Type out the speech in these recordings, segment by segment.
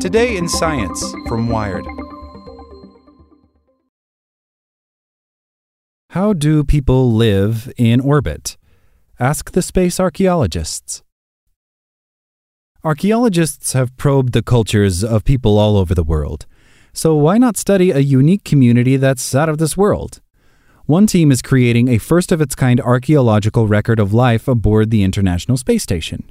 Today in Science from Wired. How do people live in orbit? Ask the space archaeologists. Archaeologists have probed the cultures of people all over the world. So why not study a unique community that's out of this world? One team is creating a first of its kind archaeological record of life aboard the International Space Station.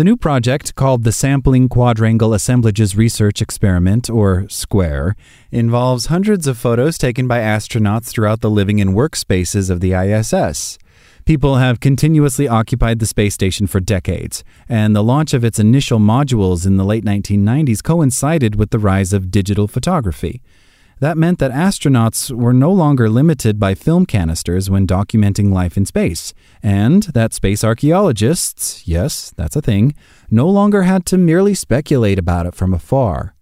The new project, called the Sampling Quadrangle Assemblages Research Experiment, or SQUARE, involves hundreds of photos taken by astronauts throughout the living and workspaces of the ISS. People have continuously occupied the space station for decades, and the launch of its initial modules in the late 1990s coincided with the rise of digital photography. That meant that astronauts were no longer limited by film canisters when documenting life in space, and that space archaeologists, yes, that's a thing, no longer had to merely speculate about it from afar.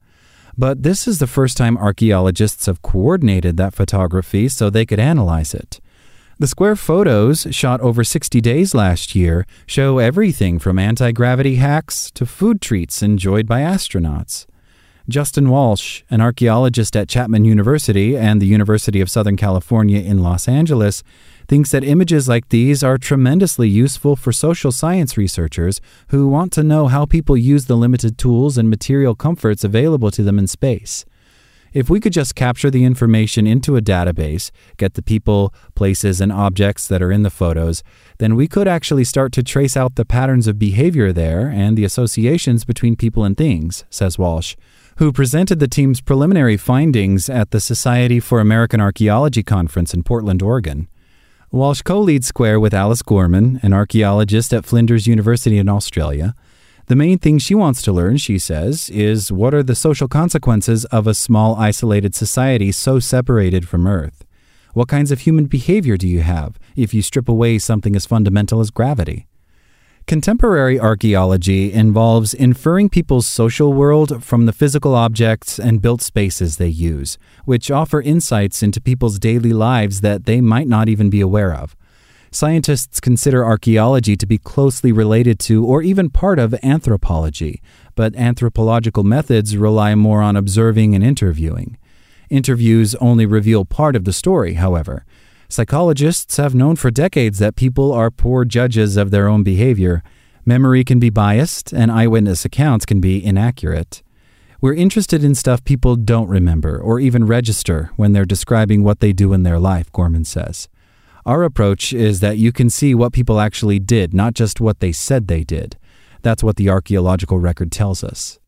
But this is the first time archaeologists have coordinated that photography so they could analyze it. The square photos, shot over 60 days last year, show everything from anti gravity hacks to food treats enjoyed by astronauts. Justin Walsh, an archaeologist at Chapman University and the University of Southern California in Los Angeles, thinks that images like these are tremendously useful for social science researchers who want to know how people use the limited tools and material comforts available to them in space. If we could just capture the information into a database, get the people, places, and objects that are in the photos, then we could actually start to trace out the patterns of behavior there and the associations between people and things, says Walsh who presented the team's preliminary findings at the Society for American Archaeology conference in Portland, Oregon. Walsh co leads Square with Alice Gorman, an archaeologist at Flinders University in Australia. The main thing she wants to learn, she says, is what are the social consequences of a small, isolated society so separated from Earth? What kinds of human behavior do you have if you strip away something as fundamental as gravity? Contemporary archaeology involves inferring people's social world from the physical objects and built spaces they use, which offer insights into people's daily lives that they might not even be aware of. Scientists consider archaeology to be closely related to or even part of anthropology, but anthropological methods rely more on observing and interviewing. Interviews only reveal part of the story, however. Psychologists have known for decades that people are poor judges of their own behavior. Memory can be biased, and eyewitness accounts can be inaccurate. We're interested in stuff people don't remember or even register when they're describing what they do in their life, Gorman says. Our approach is that you can see what people actually did, not just what they said they did. That's what the archaeological record tells us.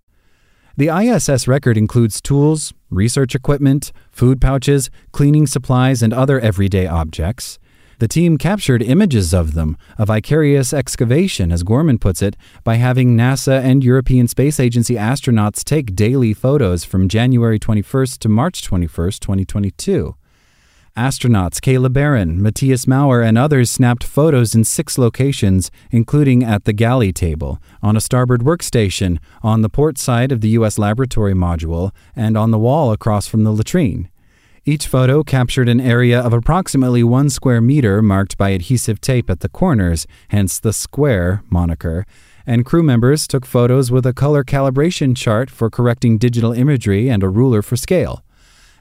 The ISS record includes tools, research equipment, food pouches, cleaning supplies, and other everyday objects. The team captured images of them, a vicarious excavation, as Gorman puts it, by having NASA and European Space Agency astronauts take daily photos from January 21st to March 21st, 2022. Astronauts Kayla Barron, Matthias Maurer, and others snapped photos in six locations, including at the galley table, on a starboard workstation, on the port side of the U.S. laboratory module, and on the wall across from the latrine. Each photo captured an area of approximately one square meter marked by adhesive tape at the corners, hence the square moniker, and crew members took photos with a color calibration chart for correcting digital imagery and a ruler for scale.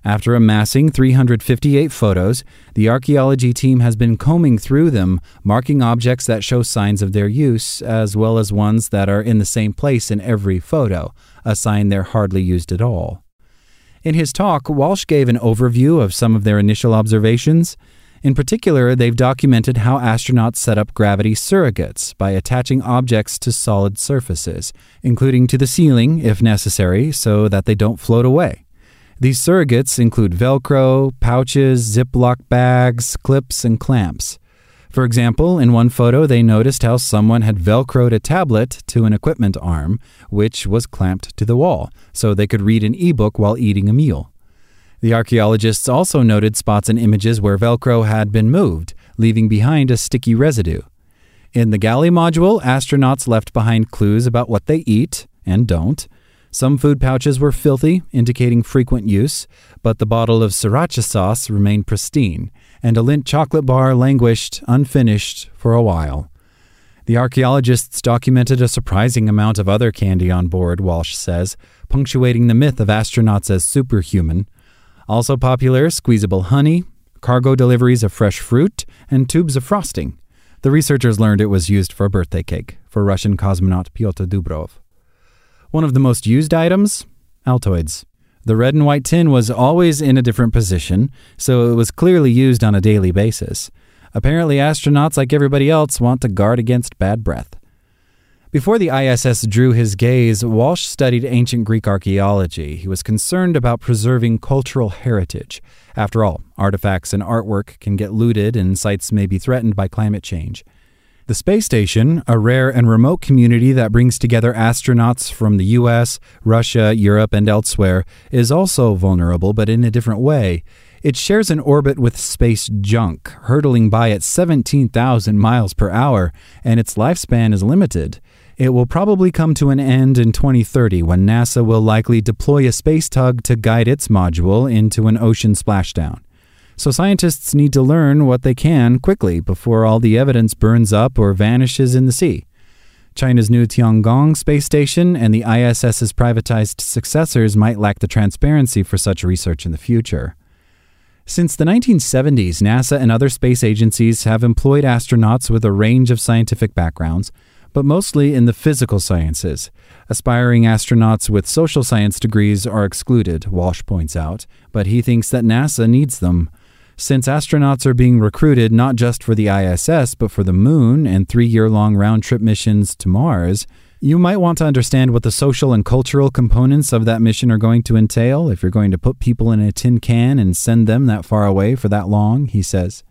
After amassing 358 photos, the archaeology team has been combing through them, marking objects that show signs of their use, as well as ones that are in the same place in every photo, a sign they're hardly used at all. In his talk, Walsh gave an overview of some of their initial observations. In particular, they've documented how astronauts set up gravity surrogates by attaching objects to solid surfaces, including to the ceiling if necessary, so that they don't float away. These surrogates include Velcro, pouches, Ziploc bags, clips, and clamps. For example, in one photo, they noticed how someone had Velcroed a tablet to an equipment arm, which was clamped to the wall, so they could read an ebook while eating a meal. The archaeologists also noted spots and images where Velcro had been moved, leaving behind a sticky residue. In the galley module, astronauts left behind clues about what they eat and don't, some food pouches were filthy, indicating frequent use, but the bottle of sriracha sauce remained pristine, and a Lindt chocolate bar languished, unfinished, for a while. The archaeologists documented a surprising amount of other candy on board, Walsh says, punctuating the myth of astronauts as superhuman. Also popular, squeezable honey, cargo deliveries of fresh fruit, and tubes of frosting. The researchers learned it was used for a birthday cake for Russian cosmonaut Pyotr Dubrov. One of the most used items? Altoids. The red and white tin was always in a different position, so it was clearly used on a daily basis. Apparently, astronauts, like everybody else, want to guard against bad breath. Before the ISS drew his gaze, Walsh studied ancient Greek archaeology. He was concerned about preserving cultural heritage. After all, artifacts and artwork can get looted and sites may be threatened by climate change. The space station, a rare and remote community that brings together astronauts from the US, Russia, Europe, and elsewhere, is also vulnerable, but in a different way. It shares an orbit with space junk, hurtling by at 17,000 miles per hour, and its lifespan is limited. It will probably come to an end in 2030 when NASA will likely deploy a space tug to guide its module into an ocean splashdown. So scientists need to learn what they can quickly before all the evidence burns up or vanishes in the sea. China's new Tiangong space station and the ISS's privatized successors might lack the transparency for such research in the future. Since the 1970s, NASA and other space agencies have employed astronauts with a range of scientific backgrounds, but mostly in the physical sciences. Aspiring astronauts with social science degrees are excluded, Walsh points out, but he thinks that NASA needs them. Since astronauts are being recruited not just for the ISS, but for the Moon and three year long round trip missions to Mars, you might want to understand what the social and cultural components of that mission are going to entail if you're going to put people in a tin can and send them that far away for that long, he says.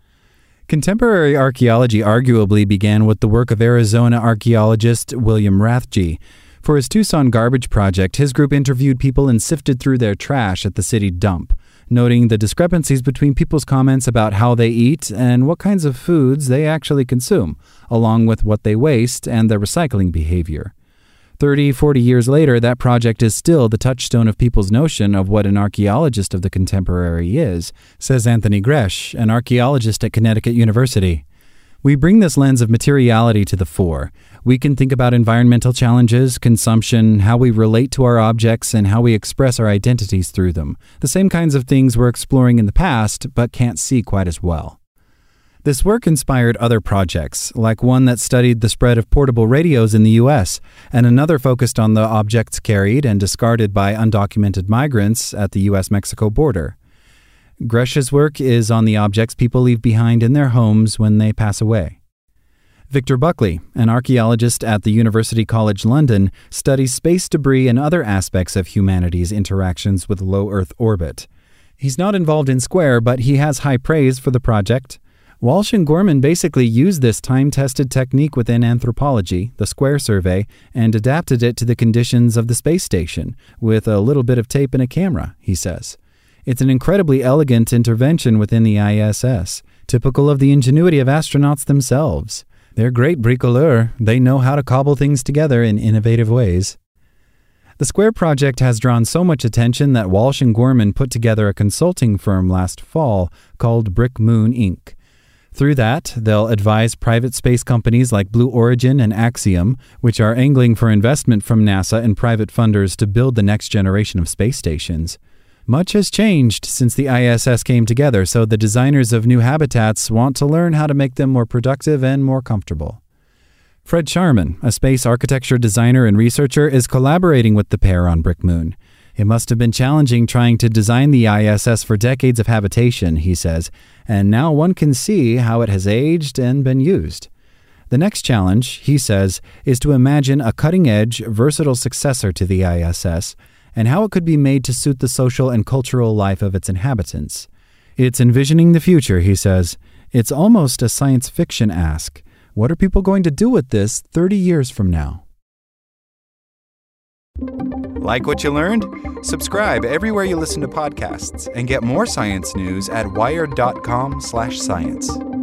Contemporary archaeology arguably began with the work of Arizona archaeologist William Rathje. For his Tucson Garbage Project, his group interviewed people and sifted through their trash at the city dump, noting the discrepancies between people's comments about how they eat and what kinds of foods they actually consume, along with what they waste and their recycling behavior. 30, 40 years later, that project is still the touchstone of people's notion of what an archaeologist of the contemporary is, says Anthony Graesch, an archaeologist at Connecticut University. We bring this lens of materiality to the fore. We can think about environmental challenges, consumption, how we relate to our objects, and how we express our identities through them. The same kinds of things we're exploring in the past, but can't see quite as well. This work inspired other projects, like one that studied the spread of portable radios in the U.S., and another focused on the objects carried and discarded by undocumented migrants at the U.S. Mexico border. Graesch's work is on the objects people leave behind in their homes when they pass away. Victor Buchli, an archaeologist at the University College London, studies space debris and other aspects of humanity's interactions with low Earth orbit. He's not involved in Square, but he has high praise for the project. Walsh and Gorman basically used this time tested technique within anthropology, the square survey, and adapted it to the conditions of the space station, with a little bit of tape and a camera, he says. It's an incredibly elegant intervention within the ISS, typical of the ingenuity of astronauts themselves. They're great bricoleurs, they know how to cobble things together in innovative ways. The Square project has drawn so much attention that Walsh and Gorman put together a consulting firm last fall called Brick Moon Inc. Through that, they'll advise private space companies like Blue Origin and Axiom, which are angling for investment from NASA and private funders to build the next generation of space stations. Much has changed since the ISS came together, so the designers of new habitats want to learn how to make them more productive and more comfortable. Fred Scharmen, a space architecture designer and researcher, is collaborating with the pair on Brick Moon. It must have been challenging trying to design the ISS for decades of habitation, he says, and now one can see how it has aged and been used. The next challenge, he says, is to imagine a cutting edge, versatile successor to the ISS and how it could be made to suit the social and cultural life of its inhabitants. It's envisioning the future, he says. It's almost a science fiction ask. What are people going to do with this 30 years from now? Like what you learned? Subscribe everywhere you listen to podcasts and get more science news at wired.com/science.